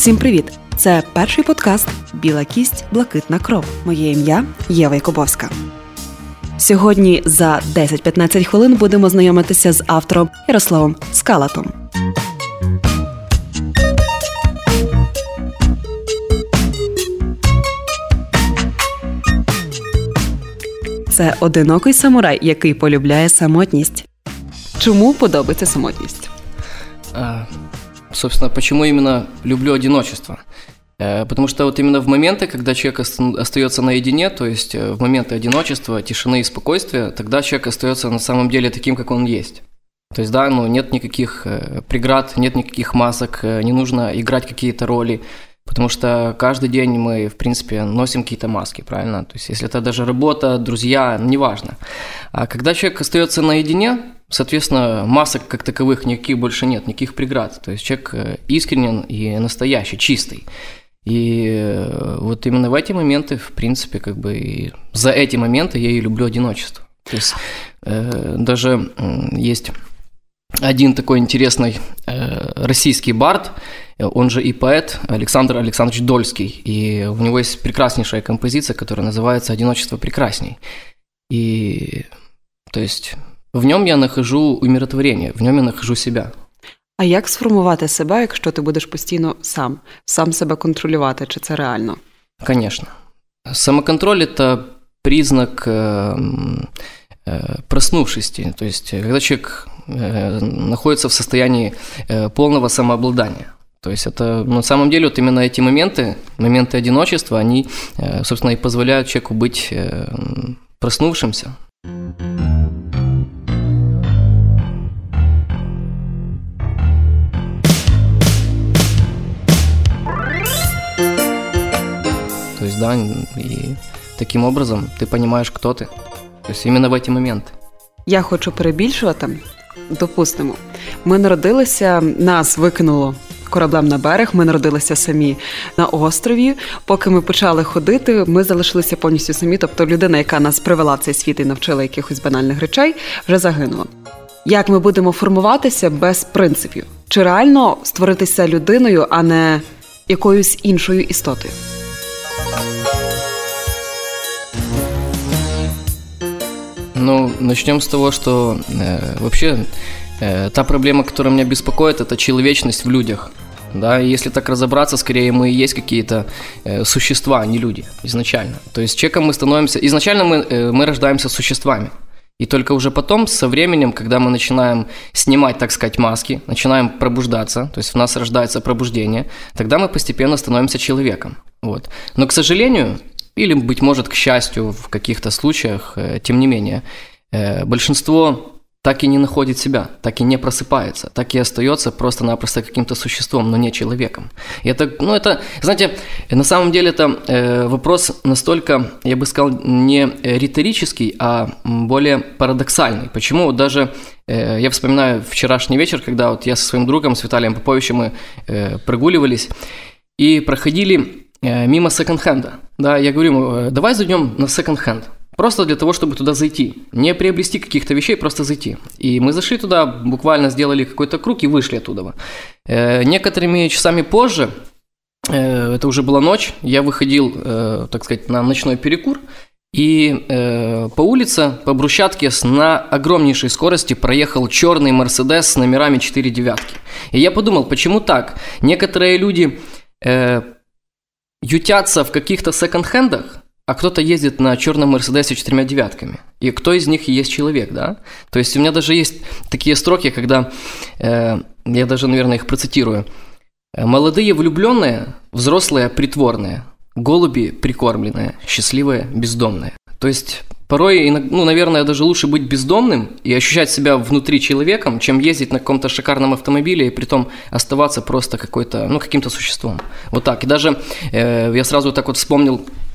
Всім привіт! Це перший подкаст Біла кість, блакитна кров. Моє ім'я Єва Якубовська. Сьогодні за 10-15 хвилин будемо знайомитися з автором Ярославом Скалатом. Це одинокий самурай, який полюбляє самотність. Чому подобається самотність? Собственно, почему именно люблю одиночество? Э, потому что вот именно в моменты, когда человек остается наедине, то есть э, в моменты одиночества, тишины и спокойствия, тогда человек остается на самом деле таким, как он есть. То есть, да, ну, нет никаких э, преград, нет никаких масок, не нужно играть какие-то роли, потому что каждый день мы, в принципе, носим какие-то маски, правильно? То есть, если это даже работа, друзья, неважно. А когда человек остается наедине, соответственно, масок как таковых никаких больше нет, никаких преград. То есть, человек искренен и настоящий, чистый. И э, вот именно в эти моменты, в принципе, как бы и за эти моменты я и люблю одиночество. То есть э, даже э, есть один такой интересный э, российский бард, он же и поэт Александр Александрович Дольский, и у него есть прекраснейшая композиция, которая называется «Одиночество прекрасней». И то есть в нем я нахожу умиротворение, в нем я нахожу себя. А як сформувати себе, якщо ти будеш постійно сам, сам себе контролювати? Чи це реально? Конечно. Самоконтроль – это признак э, э, проснувшести. То есть, когда человек э, находится в состоянии полного самообладания. То есть это на самом деле вот именно эти моменты, моменты одиночества, они, собственно, и позволяют человеку быть проснувшимся. да, и таким образом ты понимаешь, кто ты. То есть именно в эти моменты. Я хочу перебільшувати. Допустимо, ми народилися, нас викинуло кораблем на берег. Ми народилися самі на острові. Поки ми почали ходити, ми залишилися повністю самі. Тобто, людина, яка нас привела в цей світ і навчила якихось банальних речей, вже загинула. Як ми будемо формуватися без принципів? Чи реально створитися людиною, а не якоюсь іншою істотою? Ну, начнем с того, что э, вообще э, та проблема, которая меня беспокоит, это человечность в людях. Да, и если так разобраться, скорее мы и есть какие-то э, существа, а не люди изначально. То есть человеком мы становимся... Изначально мы, э, мы рождаемся существами. И только уже потом, со временем, когда мы начинаем снимать, так сказать, маски, начинаем пробуждаться, то есть в нас рождается пробуждение, тогда мы постепенно становимся человеком. Вот. Но, к сожалению, или, быть может, к счастью, в каких-то случаях, э, тем не менее, э, большинство так и не находит себя, так и не просыпается, так и остается просто-напросто каким-то существом, но не человеком. И это, ну это, знаете, на самом деле это э, вопрос настолько, я бы сказал, не риторический, а более парадоксальный. Почему даже э, я вспоминаю вчерашний вечер, когда вот я со своим другом, с Виталием Поповичем, мы э, прогуливались и проходили Э, мимо секонд-хенда. Да, я говорю ему, «Э, давай зайдем на секонд-хенд. Просто для того, чтобы туда зайти. Не приобрести каких-то вещей, просто зайти. И мы зашли туда, буквально сделали какой-то круг и вышли оттуда. Э, некоторыми часами позже, это уже была ночь, я выходил, так сказать, на ночной перекур, и э, по улице, по брусчатке на огромнейшей скорости проехал черный Мерседес с номерами 4 девятки. И я подумал, почему так? Некоторые люди э, ютятся в каких-то секонд-хендах, а кто-то ездит на черном Мерседесе четырьмя девятками. И кто из них есть человек, да? То есть у меня даже есть такие строки, когда, э, я даже, наверное, их процитирую. «Молодые влюбленные, взрослые притворные, голуби прикормленные, счастливые бездомные». То есть порой, ну, наверное, даже лучше быть бездомным и ощущать себя внутри человеком, чем ездить на каком-то шикарном автомобиле и при том оставаться просто какой-то, ну, каким-то существом. Вот так. И даже э, я сразу так вот вспомнил э,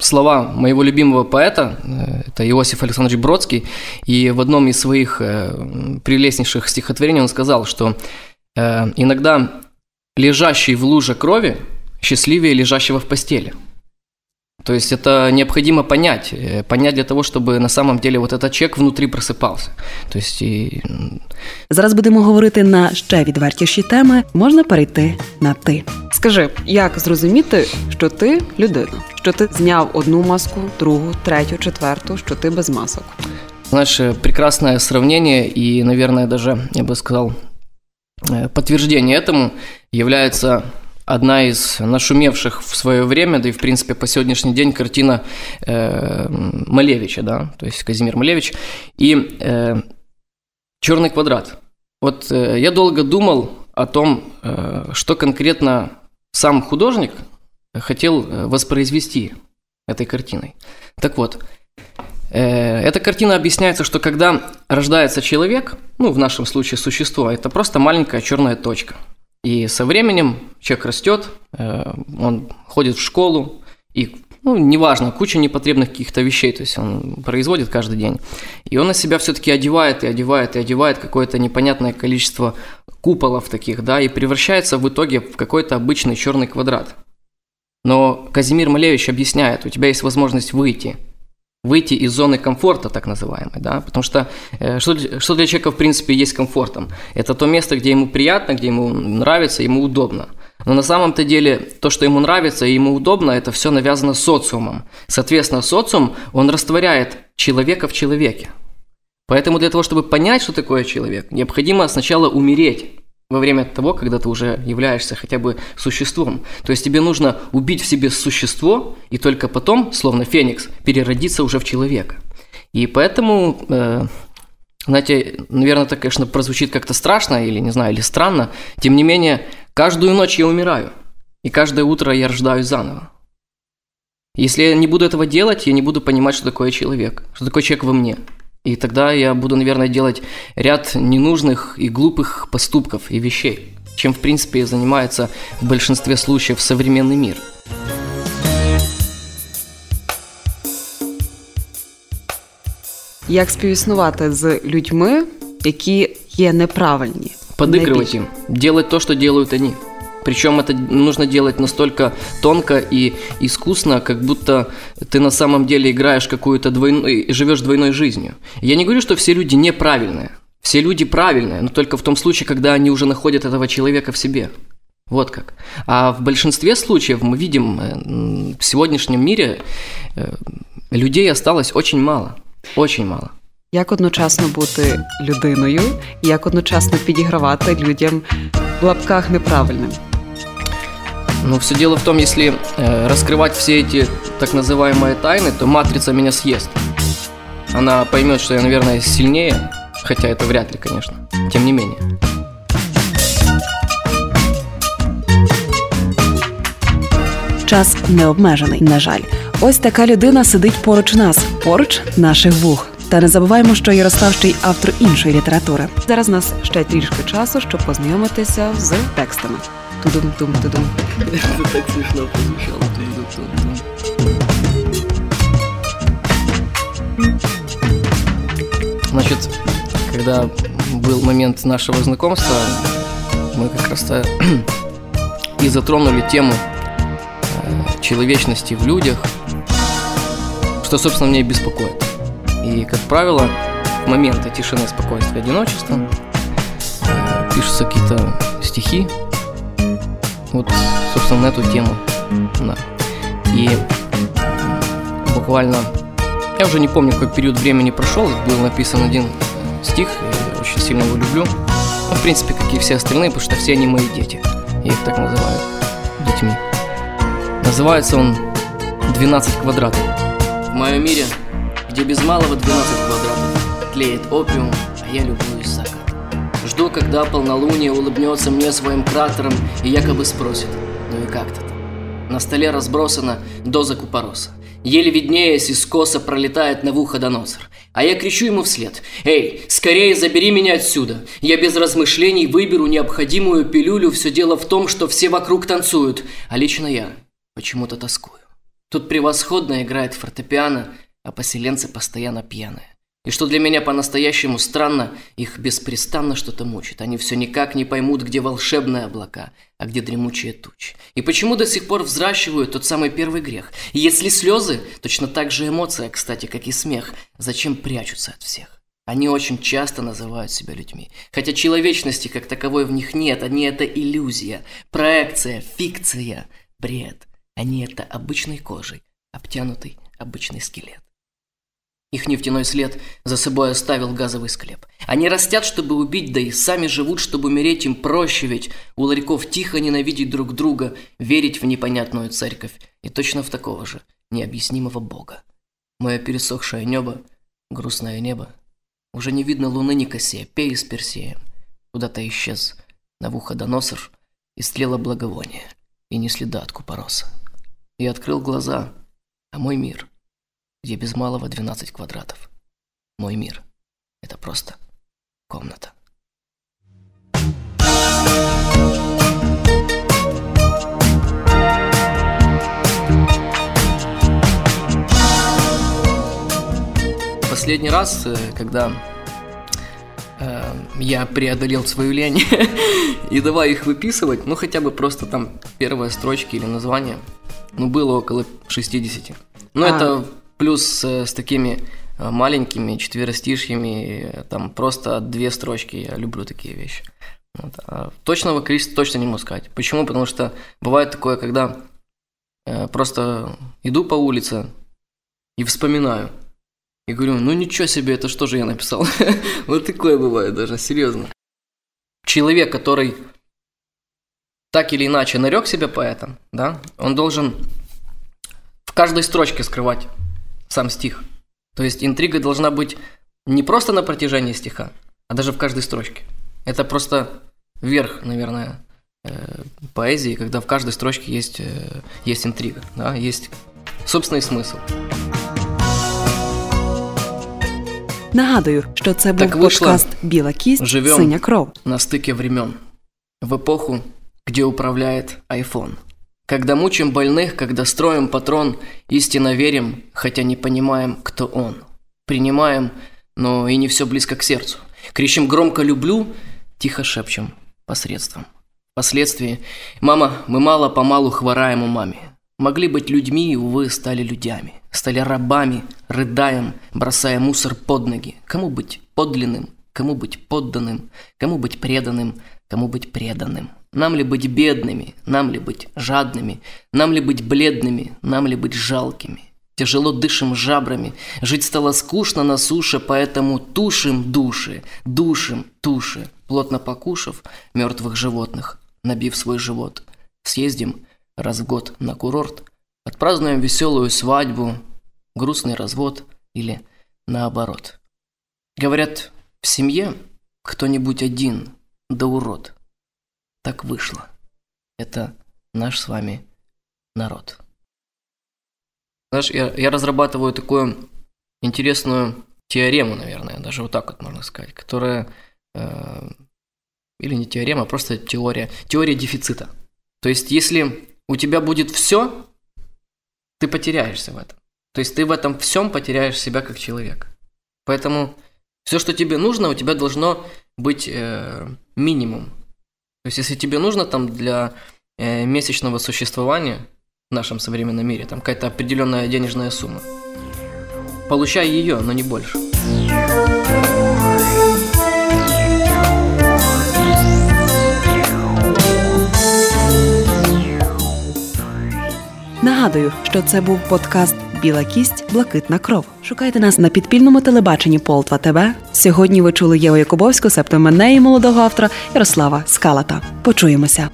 слова моего любимого поэта, э, это Иосиф Александрович Бродский, и в одном из своих э, прелестнейших стихотворений он сказал, что э, иногда лежащий в луже крови счастливее лежащего в постели – то То есть это необходимо понять, э, понять для того, чтобы на самом деле вот этот чек внутри просыпался. То есть и... Зараз будемо говорити на ще відвертіші теми. Можна перейти на ти. Скажи, як зрозуміти, що ти людина, що ти зняв одну маску, другу, третю, четверту, що ти без масок? Знаешь, э, прекрасное сравнение и, наверное, даже, я бы сказал, э, подтверждение этому является одна из нашумевших в свое время, да и в принципе по сегодняшний день картина э, Малевича, да, то есть Казимир Малевич, и э, Черный квадрат. Вот э, я долго думал о том, э, что конкретно сам художник хотел э, воспроизвести этой картиной. Так вот, э, эта картина объясняется, что когда рождается человек, ну, в нашем случае существо, это просто маленькая черная точка – и со временем человек растет, э, он ходит в школу, и, ну, неважно, куча непотребных каких-то вещей, то есть он производит каждый день. И он на себя все-таки одевает и одевает и одевает какое-то непонятное количество куполов таких, да, и превращается в итоге в какой-то обычный черный квадрат. Но Казимир Малевич объясняет, у тебя есть возможность выйти – выйти из зоны комфорта, так называемой, да, потому что э, что, что для человека, в принципе, есть комфортом? Это то место, где ему приятно, где ему нравится, ему удобно. Но на самом-то деле то, что ему нравится и ему удобно, это все навязано социумом. Соответственно, социум, он растворяет человека в человеке. Поэтому для того, чтобы понять, что такое человек, необходимо сначала умереть во время того, когда ты уже являешься хотя бы существом. То есть тебе нужно убить в себе существо, и только потом, словно феникс, переродиться уже в человека. И поэтому, э, знаете, наверное, это, конечно, прозвучит как-то страшно или, не знаю, или странно. Тем не менее, каждую ночь я умираю, и каждое утро я рождаюсь заново. Если я не буду этого делать, я не буду понимать, что такое человек, что такое человек во мне – и тогда я буду, наверное, делать ряд ненужных и глупых поступков и вещей, чем, в принципе, занимается в большинстве случаев современный мир. Як співіснувати з людьми, які є неправильні? Подыгрывать им, делать то, что делают они. Причем это нужно делать настолько тонко и искусно, как будто ты на самом деле играешь какую-то двойную, живешь двойной жизнью. Я не говорю, что все люди неправильные. Все люди правильные, но только в том случае, когда они уже находят этого человека в себе. Вот как. А в большинстве случаев мы видим э, в сегодняшнем мире э, людей осталось очень мало. Очень мало. Як одночасно бути людиною, як одночасно підігравати людям в лапках неправильним? Но все дело в том, если э, раскрывать все эти так называемые тайны, то матрица меня съест. Она поймет, что я, наверное, сильнее, хотя это вряд ли, конечно. Тем не менее. Час не обмежений, на жаль. Ось така людина сидить поруч нас, поруч наших вух. Та не забуваємо, що Ярослав ще й автор іншої літератури. Зараз у нас ще трішки часу, щоб познайомитися з текстами. Тудум-тум-тудум. Это так смешно прозвучало. Значит, когда был момент нашего знакомства, мы как раз-то и затронули тему э, человечности в людях, что, собственно, меня и беспокоит. И, как правило, в моменты тишины, спокойствия, одиночества э, пишутся какие-то стихи, вот, собственно, на эту тему. Да. И буквально, я уже не помню, какой период времени прошел, был написан один стих, я очень сильно его люблю. Ну, в принципе, как и все остальные, потому что все они мои дети. Я их так называю, детьми. Называется он «12 квадратов». В моем мире, где без малого 12 квадратов, тлеет опиум, а я люблю закат. Жду, когда полнолуние улыбнется мне своим кратером и якобы спросит, ну и как ты там? На столе разбросана доза купороса. Еле виднеясь, из коса пролетает Навуходоносор. А я кричу ему вслед. «Эй, скорее забери меня отсюда! Я без размышлений выберу необходимую пилюлю. Все дело в том, что все вокруг танцуют, а лично я почему-то тоскую. Тут превосходно играет фортепиано, а поселенцы постоянно пьяные. И что для меня по-настоящему странно, их беспрестанно что-то мучит. Они все никак не поймут, где волшебные облака, а где дремучие тучи. И почему до сих пор взращивают тот самый первый грех? И если слезы, точно так же эмоция, кстати, как и смех, зачем прячутся от всех? Они очень часто называют себя людьми. Хотя человечности как таковой в них нет, они это иллюзия, проекция, фикция, бред. Они это обычной кожей, обтянутый обычный скелет. Их нефтяной след за собой оставил газовый склеп. Они растят, чтобы убить, да и сами живут, чтобы умереть им проще, ведь у ларьков тихо ненавидеть друг друга, верить в непонятную церковь и точно в такого же необъяснимого Бога. Мое пересохшее небо, грустное небо, уже не видно луны Никосия, пей с Персеем. Куда-то исчез Навуходоносор, истлело благовоние, и не следа от купороса. Я открыл глаза, а мой мир — где без малого 12 квадратов. Мой мир – это просто комната. Последний раз, э, когда э, я преодолел свою лень и давай их выписывать, ну хотя бы просто там первые строчки или название, ну было около 60. Ну а. это Плюс э, с такими э, маленькими четверостишьями, э, там просто две строчки, я люблю такие вещи. Вот. А точного количества точно не могу сказать. Почему? Потому что бывает такое, когда просто иду по улице и вспоминаю. И говорю, ну ничего себе, это что же я написал? вот такое бывает даже, серьезно. Человек, который так или иначе нарек себя поэтом, да, он должен в каждой строчке скрывать сам стих. То есть интрига должна быть не просто на протяжении стиха, а даже в каждой строчке. Это просто верх, наверное, э, поэзии, когда в каждой строчке есть, э, есть интрига, да, есть собственний смисл. Нагадую, що це був так подкаст Біла кість, синя кров. На стыке времен. В эпоху, где управляет iPhone. Когда мучим больных, когда строим патрон, истинно верим, хотя не понимаем, кто он. Принимаем, но и не все близко к сердцу. Кричим громко «люблю», тихо шепчем посредством. Впоследствии «Мама, мы мало-помалу хвораем у маме». Могли быть людьми, и, увы, стали людьми. Стали рабами, рыдаем, бросая мусор под ноги. Кому быть подлинным, кому быть подданным, кому быть преданным, кому быть преданным. Нам ли быть бедными, нам ли быть жадными, нам ли быть бледными, нам ли быть жалкими. Тяжело дышим жабрами, жить стало скучно на суше, поэтому тушим души, душим туши, плотно покушав мертвых животных, набив свой живот. Съездим раз в год на курорт, отпразднуем веселую свадьбу, грустный развод или наоборот. Говорят, в семье кто-нибудь один, да урод – так вышло. Это наш с вами народ. Знаешь, я, я разрабатываю такую интересную теорему, наверное, даже вот так вот можно сказать, которая э, или не теорема, а просто теория, теория дефицита. То есть, если у тебя будет все, ты потеряешься в этом. То есть ты в этом всем потеряешь себя как человек. Поэтому все, что тебе нужно, у тебя должно быть э, минимум. То есть, если тебе нужно там для э, месячного существования в нашем современном мире, там какая-то определенная денежная сумма, получай ее, но не больше. Нагадую, що це був подкаст Біла кість, блакитна кров. Шукайте нас на підпільному телебаченні Полтва ТВ. Сьогодні ви чули Єву Якубовську, септо мене і молодого автора Ярослава Скалата. Почуємося.